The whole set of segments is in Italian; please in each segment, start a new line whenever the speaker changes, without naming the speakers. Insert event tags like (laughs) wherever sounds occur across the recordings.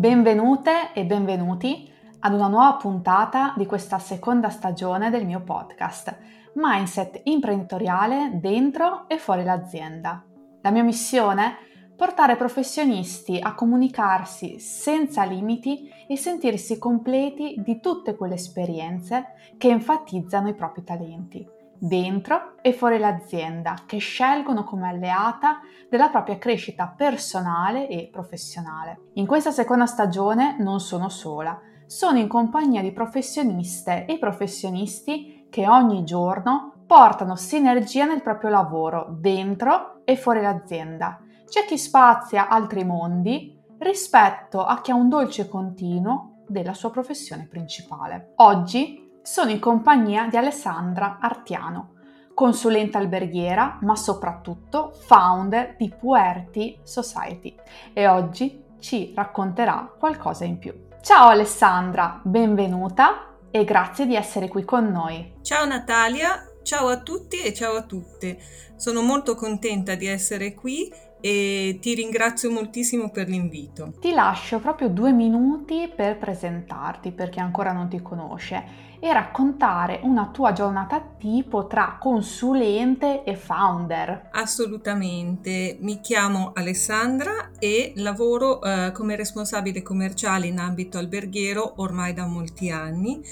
Benvenute e benvenuti ad una nuova puntata di questa seconda stagione del mio podcast Mindset imprenditoriale dentro e fuori l'azienda. La mia missione è portare professionisti a comunicarsi senza limiti e sentirsi completi di tutte quelle esperienze che enfatizzano i propri talenti, dentro e fuori l'azienda, che scelgono come alleata della propria crescita personale e professionale. In questa seconda stagione non sono sola, sono in compagnia di professioniste e professionisti che ogni giorno portano sinergia nel proprio lavoro, dentro e fuori l'azienda c'è chi spazia altri mondi rispetto a chi ha un dolce continuo della sua professione principale. Oggi sono in compagnia di Alessandra Artiano, consulente alberghiera, ma soprattutto founder di Puerti Society e oggi ci racconterà qualcosa in più. Ciao Alessandra, benvenuta e grazie di essere qui con noi.
Ciao Natalia, ciao a tutti e ciao a tutte. Sono molto contenta di essere qui e ti ringrazio moltissimo per l'invito.
Ti lascio proprio due minuti per presentarti per chi ancora non ti conosce e raccontare una tua giornata tipo tra consulente e founder.
Assolutamente, mi chiamo Alessandra e lavoro eh, come responsabile commerciale in ambito alberghiero ormai da molti anni.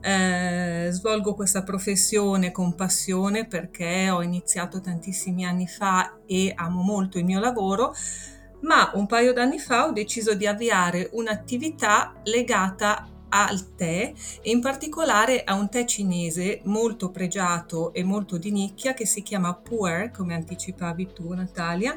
Eh, svolgo questa professione con passione perché ho iniziato tantissimi anni fa e amo molto il mio lavoro, ma un paio d'anni fa ho deciso di avviare un'attività legata al tè e in particolare a un tè cinese molto pregiato e molto di nicchia che si chiama Puer, come anticipavi tu Natalia,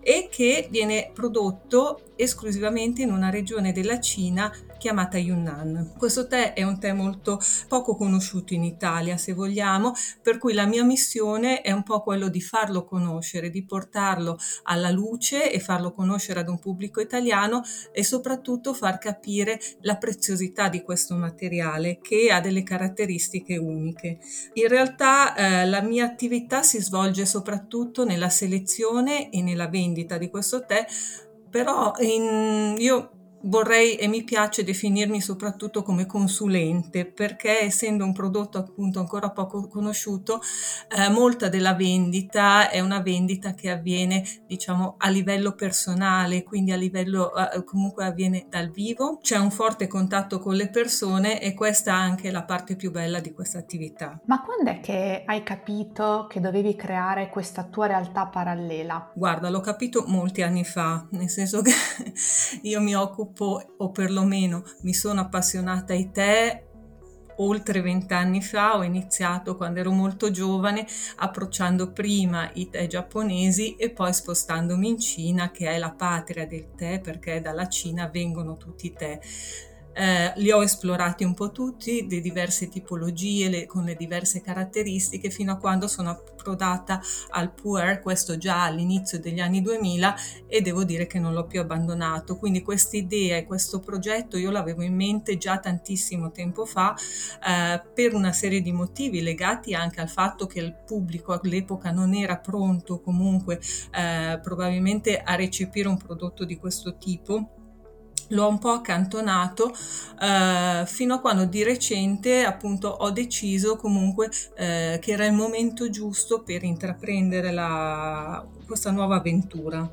e che viene prodotto esclusivamente in una regione della Cina chiamata Yunnan. Questo tè è un tè molto poco conosciuto in Italia, se vogliamo, per cui la mia missione è un po' quello di farlo conoscere, di portarlo alla luce e farlo conoscere ad un pubblico italiano e soprattutto far capire la preziosità di questo materiale che ha delle caratteristiche uniche. In realtà eh, la mia attività si svolge soprattutto nella selezione e nella vendita di questo tè però in, io vorrei e mi piace definirmi soprattutto come consulente perché essendo un prodotto appunto ancora poco conosciuto eh, molta della vendita è una vendita che avviene diciamo a livello personale quindi a livello eh, comunque avviene dal vivo. C'è un forte contatto con le persone e questa è anche la parte più bella di questa attività.
Ma quando è che hai capito che dovevi creare questa tua realtà parallela?
Guarda l'ho capito molti anni fa nel senso che (laughs) io mi occupo sviluppo o perlomeno mi sono appassionata ai tè oltre vent'anni fa, ho iniziato quando ero molto giovane approcciando prima i tè giapponesi e poi spostandomi in Cina che è la patria del tè perché dalla Cina vengono tutti i tè. Eh, li ho esplorati un po' tutti, le diverse tipologie, le, con le diverse caratteristiche, fino a quando sono approdata al puer, questo già all'inizio degli anni 2000, e devo dire che non l'ho più abbandonato. Quindi questa idea e questo progetto io l'avevo in mente già tantissimo tempo fa, eh, per una serie di motivi legati anche al fatto che il pubblico all'epoca non era pronto comunque eh, probabilmente a recepire un prodotto di questo tipo l'ho un po' accantonato eh, fino a quando di recente appunto ho deciso comunque eh, che era il momento giusto per intraprendere la, questa nuova avventura.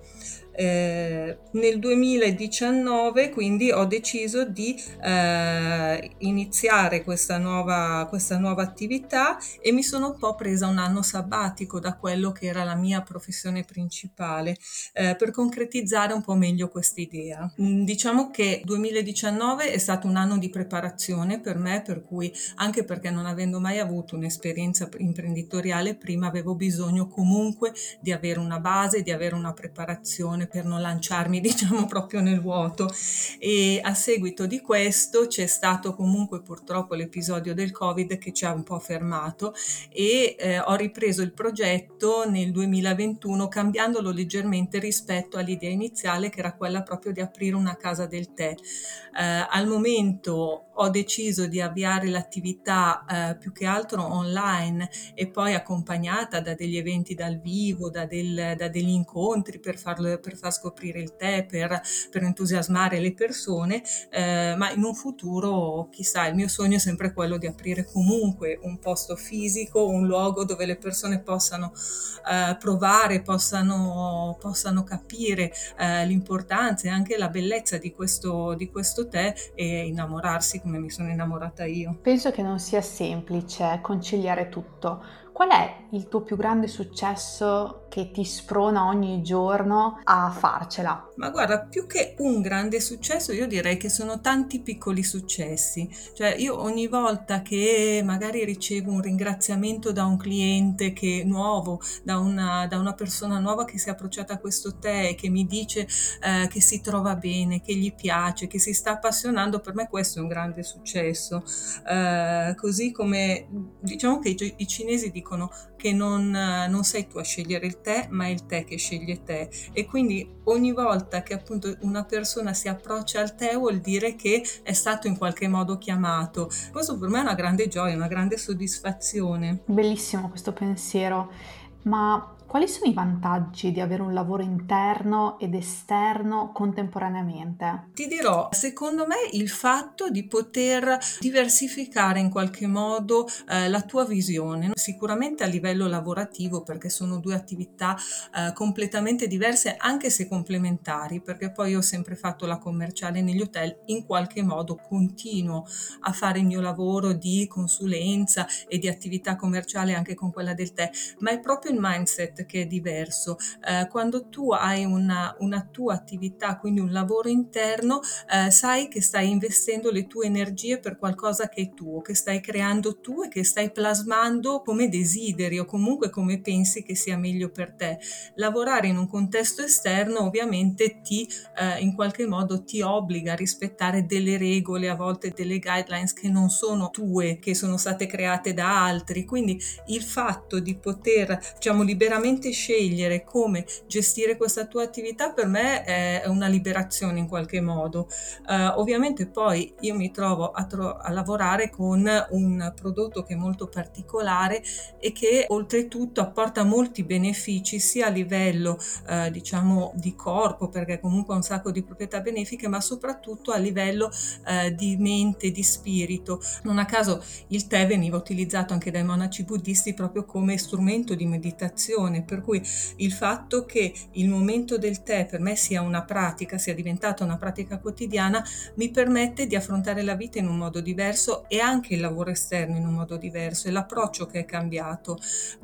Eh, nel 2019 quindi ho deciso di eh, iniziare questa nuova, questa nuova attività e mi sono un po' presa un anno sabbatico da quello che era la mia professione principale eh, per concretizzare un po' meglio questa idea. Mm, diciamo che 2019 è stato un anno di preparazione per me, per cui anche perché non avendo mai avuto un'esperienza imprenditoriale prima avevo bisogno comunque di avere una base, di avere una preparazione per non lanciarmi (laughs) diciamo proprio nel vuoto e a seguito di questo c'è stato comunque purtroppo l'episodio del covid che ci ha un po' fermato e eh, ho ripreso il progetto nel 2021 cambiandolo leggermente rispetto all'idea iniziale che era quella proprio di aprire una casa del tè. Eh, al momento ho deciso di avviare l'attività eh, più che altro online e poi accompagnata da degli eventi dal vivo, da, del, da degli incontri per, farlo, per far scoprire il tè, per, per entusiasmare le persone, eh, ma in un futuro, chissà, il mio sogno è sempre quello di aprire comunque un posto fisico, un luogo dove le persone possano eh, provare, possano, possano capire eh, l'importanza e anche la bellezza di questo, di questo tè e innamorarsi come mi sono innamorata io.
Penso che non sia semplice conciliare tutto Qual è il tuo più grande successo che ti sprona ogni giorno a farcela?
Ma guarda, più che un grande successo, io direi che sono tanti piccoli successi. Cioè, io ogni volta che magari ricevo un ringraziamento da un cliente che nuovo, da una, da una persona nuova che si è approcciata a questo tè e che mi dice eh, che si trova bene, che gli piace, che si sta appassionando, per me questo è un grande successo. Eh, così come diciamo che i, i cinesi dicono che non, non, sei tu a scegliere il tè, ma è il tè che sceglie te. E quindi ogni volta che appunto una persona si approccia al tè vuol dire che è stato in qualche modo chiamato. Questo per me è una grande gioia, una grande soddisfazione.
Bellissimo questo pensiero. Ma quali sono i vantaggi di avere un lavoro interno ed esterno contemporaneamente?
Ti dirò, secondo me il fatto di poter diversificare in qualche modo eh, la tua visione, sicuramente a livello lavorativo perché sono due attività eh, completamente diverse anche se complementari, perché poi ho sempre fatto la commerciale negli hotel, in qualche modo continuo a fare il mio lavoro di consulenza e di attività commerciale anche con quella del tè, ma è proprio il mindset che è diverso. Eh, quando tu hai una, una, tua attività, quindi un lavoro interno, eh, sai che stai investendo le tue energie per qualcosa che è tuo, che stai creando tu e che stai plasmando come desideri o comunque come pensi che sia meglio per te. Lavorare in un contesto esterno ovviamente ti eh, in qualche modo ti obbliga a rispettare delle regole, a volte delle guidelines che non sono tue, che sono state create da altri. Quindi il fatto di poter diciamo liberamente veramente scegliere come gestire questa tua attività per me è una liberazione in qualche modo. Uh, ovviamente poi io mi trovo a, tro- a, lavorare con un prodotto che è molto particolare e che oltretutto apporta molti benefici sia a livello uh, diciamo di corpo perché comunque ha un sacco di proprietà benefiche ma soprattutto a livello uh, di mente, di spirito. Non a caso il tè veniva utilizzato anche dai monaci buddisti proprio come strumento di meditazione per cui il fatto che il momento del tè per me sia una pratica, sia diventata una pratica quotidiana, mi permette di affrontare la vita in un modo diverso e anche il lavoro esterno in un modo diverso, è l'approccio che è cambiato.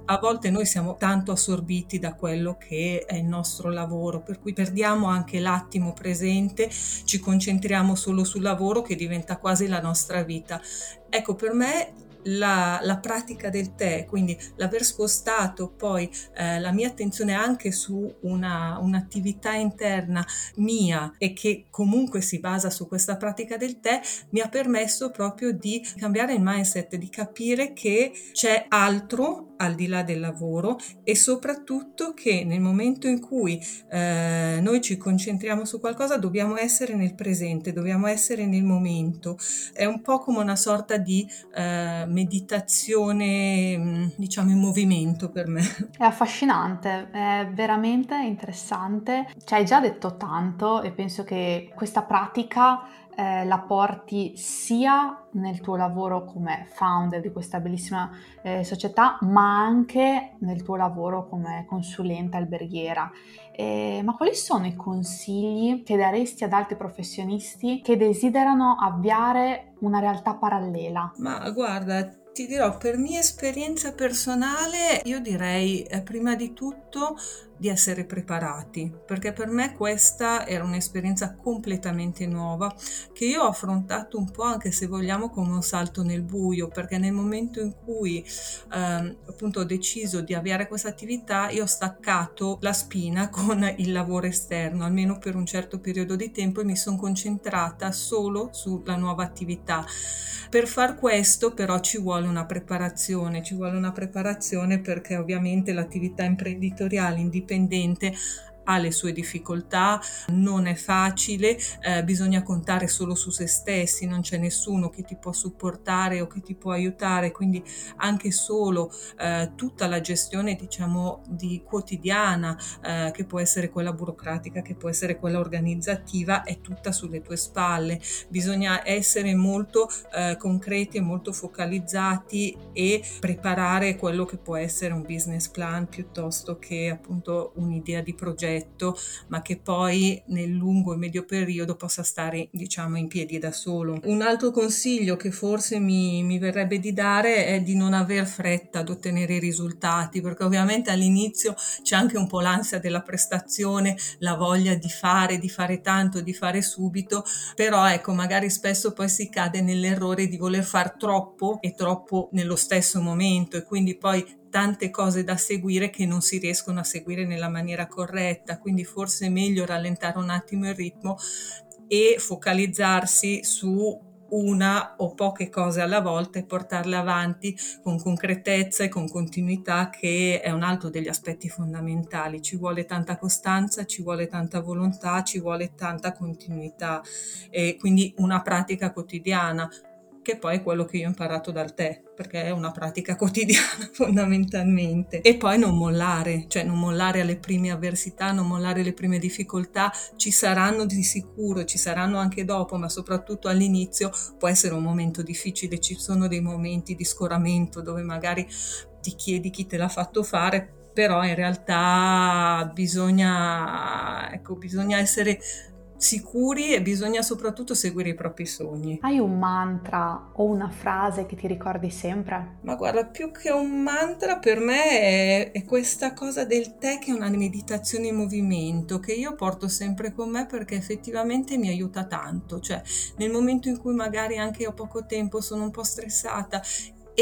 A volte noi siamo tanto assorbiti da quello che è il nostro lavoro, per cui perdiamo anche l'attimo presente, ci concentriamo solo sul lavoro che diventa quasi la nostra vita. Ecco, per me la, la, pratica del tè, quindi l'aver spostato poi eh, la mia attenzione anche su una, un'attività interna mia e che comunque si basa su questa pratica del tè, mi ha permesso proprio di cambiare il mindset, di capire che c'è altro al di là del lavoro e soprattutto che nel momento in cui eh, noi ci concentriamo su qualcosa dobbiamo essere nel presente, dobbiamo essere nel momento. È un po' come una sorta di eh, meditazione, mm, diciamo, in movimento per me. (laughs)
È affascinante, è veramente interessante. Ci hai già detto tanto e penso che questa pratica eh, la porti sia nel tuo lavoro come founder di questa bellissima eh, società, ma anche nel tuo lavoro come consulente alberghiera. Eh, ma quali sono i consigli che daresti ad altri professionisti che desiderano avviare una realtà parallela?
Ma guarda, ti dirò, per mia esperienza personale, io direi eh, prima di tutto di essere preparati, perché per me questa era un'esperienza completamente nuova che io ho affrontato un po' anche se vogliamo come un salto nel buio, perché nel momento in cui ehm, appunto ho deciso di avviare questa attività, io ho staccato la spina con il lavoro esterno, almeno per un certo periodo di tempo e mi sono concentrata solo sulla nuova attività. Per far questo però ci vuole una preparazione, ci vuole una preparazione perché ovviamente l'attività imprenditoriale indipendente ha le sue difficoltà, non è facile, eh, bisogna contare solo su se stessi, non c'è nessuno che ti può supportare o che ti può aiutare, quindi anche solo eh, tutta la gestione diciamo di quotidiana eh, che può essere quella burocratica, che può essere quella organizzativa è tutta sulle tue spalle. Bisogna essere molto eh, concreti e molto focalizzati e preparare quello che può essere un business plan piuttosto che appunto un'idea di progetto, ma che poi nel lungo e medio periodo possa stare diciamo in piedi da solo. Un altro consiglio che forse mi, mi verrebbe di dare è di non aver fretta ad ottenere i risultati, perché ovviamente all'inizio c'è anche un po' l'ansia della prestazione, la voglia di fare, di fare tanto, di fare subito, però ecco, magari spesso poi si cade nell'errore di voler fare troppo e troppo nello stesso momento e quindi poi tante cose da seguire che non si riescono a seguire nella maniera corretta, quindi forse è meglio rallentare un attimo il ritmo e focalizzarsi su una o poche cose alla volta e portarle avanti con concretezza e con continuità che è un altro degli aspetti fondamentali. Ci vuole tanta costanza, ci vuole tanta volontà, ci vuole tanta continuità e quindi una pratica quotidiana che poi è quello che io ho imparato dal tè, perché è una pratica (laughs) quotidiana fondamentalmente. E poi non mollare, cioè non mollare alle prime avversità, non mollare alle prime difficoltà, ci saranno di sicuro, ci saranno anche dopo, ma soprattutto all'inizio può essere un momento difficile, ci sono dei momenti di scoramento dove magari ti chiedi chi te l'ha fatto fare, però in realtà bisogna, ecco, bisogna essere sicuri e bisogna soprattutto seguire i propri sogni.
Hai un mantra o una frase che ti ricordi sempre?
Ma guarda, più che un mantra per me è, è questa cosa del tè che è una meditazione in movimento che io porto sempre con me perché effettivamente mi aiuta tanto, cioè nel momento in cui magari anche ho poco tempo, sono un po' stressata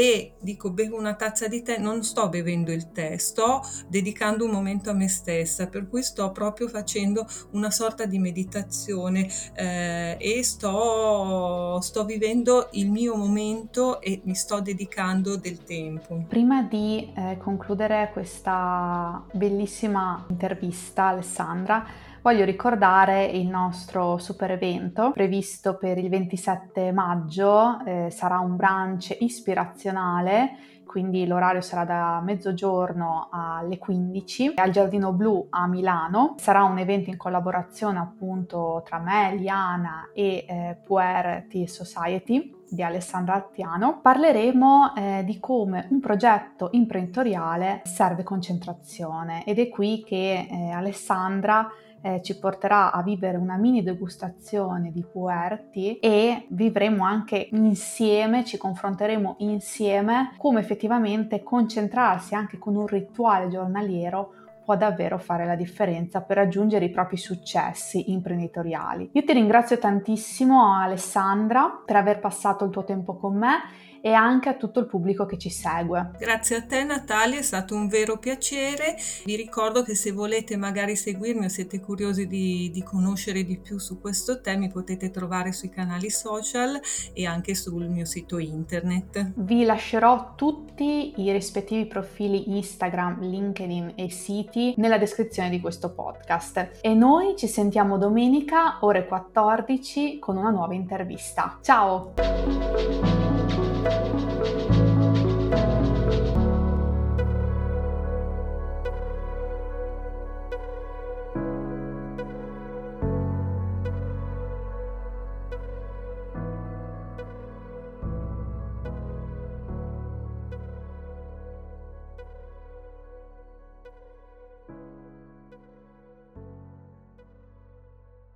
e dico bevo una tazza di tè, non sto bevendo il tè, sto dedicando un momento a me stessa, per cui sto proprio facendo una sorta di meditazione eh, e sto, sto vivendo il mio momento e mi sto dedicando del tempo.
Prima di eh, concludere questa bellissima intervista, Alessandra, voglio ricordare il nostro super evento previsto per il 27 maggio, eh, sarà un brunch ispirazionale quindi l'orario sarà da mezzogiorno alle 15 al Giardino Blu a Milano. Sarà un evento in collaborazione appunto tra me, Liana e eh, Puer Tea Society di Alessandra Attiano. Parleremo eh, di come un progetto imprenditoriale serve concentrazione ed è qui che eh, Alessandra eh, ci porterà a vivere una mini degustazione di puerti e vivremo anche insieme, ci confronteremo insieme come effettivamente concentrarsi anche con un rituale giornaliero può davvero fare la differenza per raggiungere i propri successi imprenditoriali. Io ti ringrazio tantissimo Alessandra per aver passato il tuo tempo con me e anche a tutto il pubblico che ci segue.
Grazie a te Natalia, è stato un vero piacere. Vi ricordo che se volete magari seguirmi o siete curiosi di, di conoscere di più su questo tema, mi potete trovare sui canali social e anche sul mio sito internet.
Vi lascerò tutti i rispettivi profili Instagram, LinkedIn e siti nella descrizione di questo podcast. E noi ci sentiamo domenica ore 14 con una nuova intervista. Ciao! thank you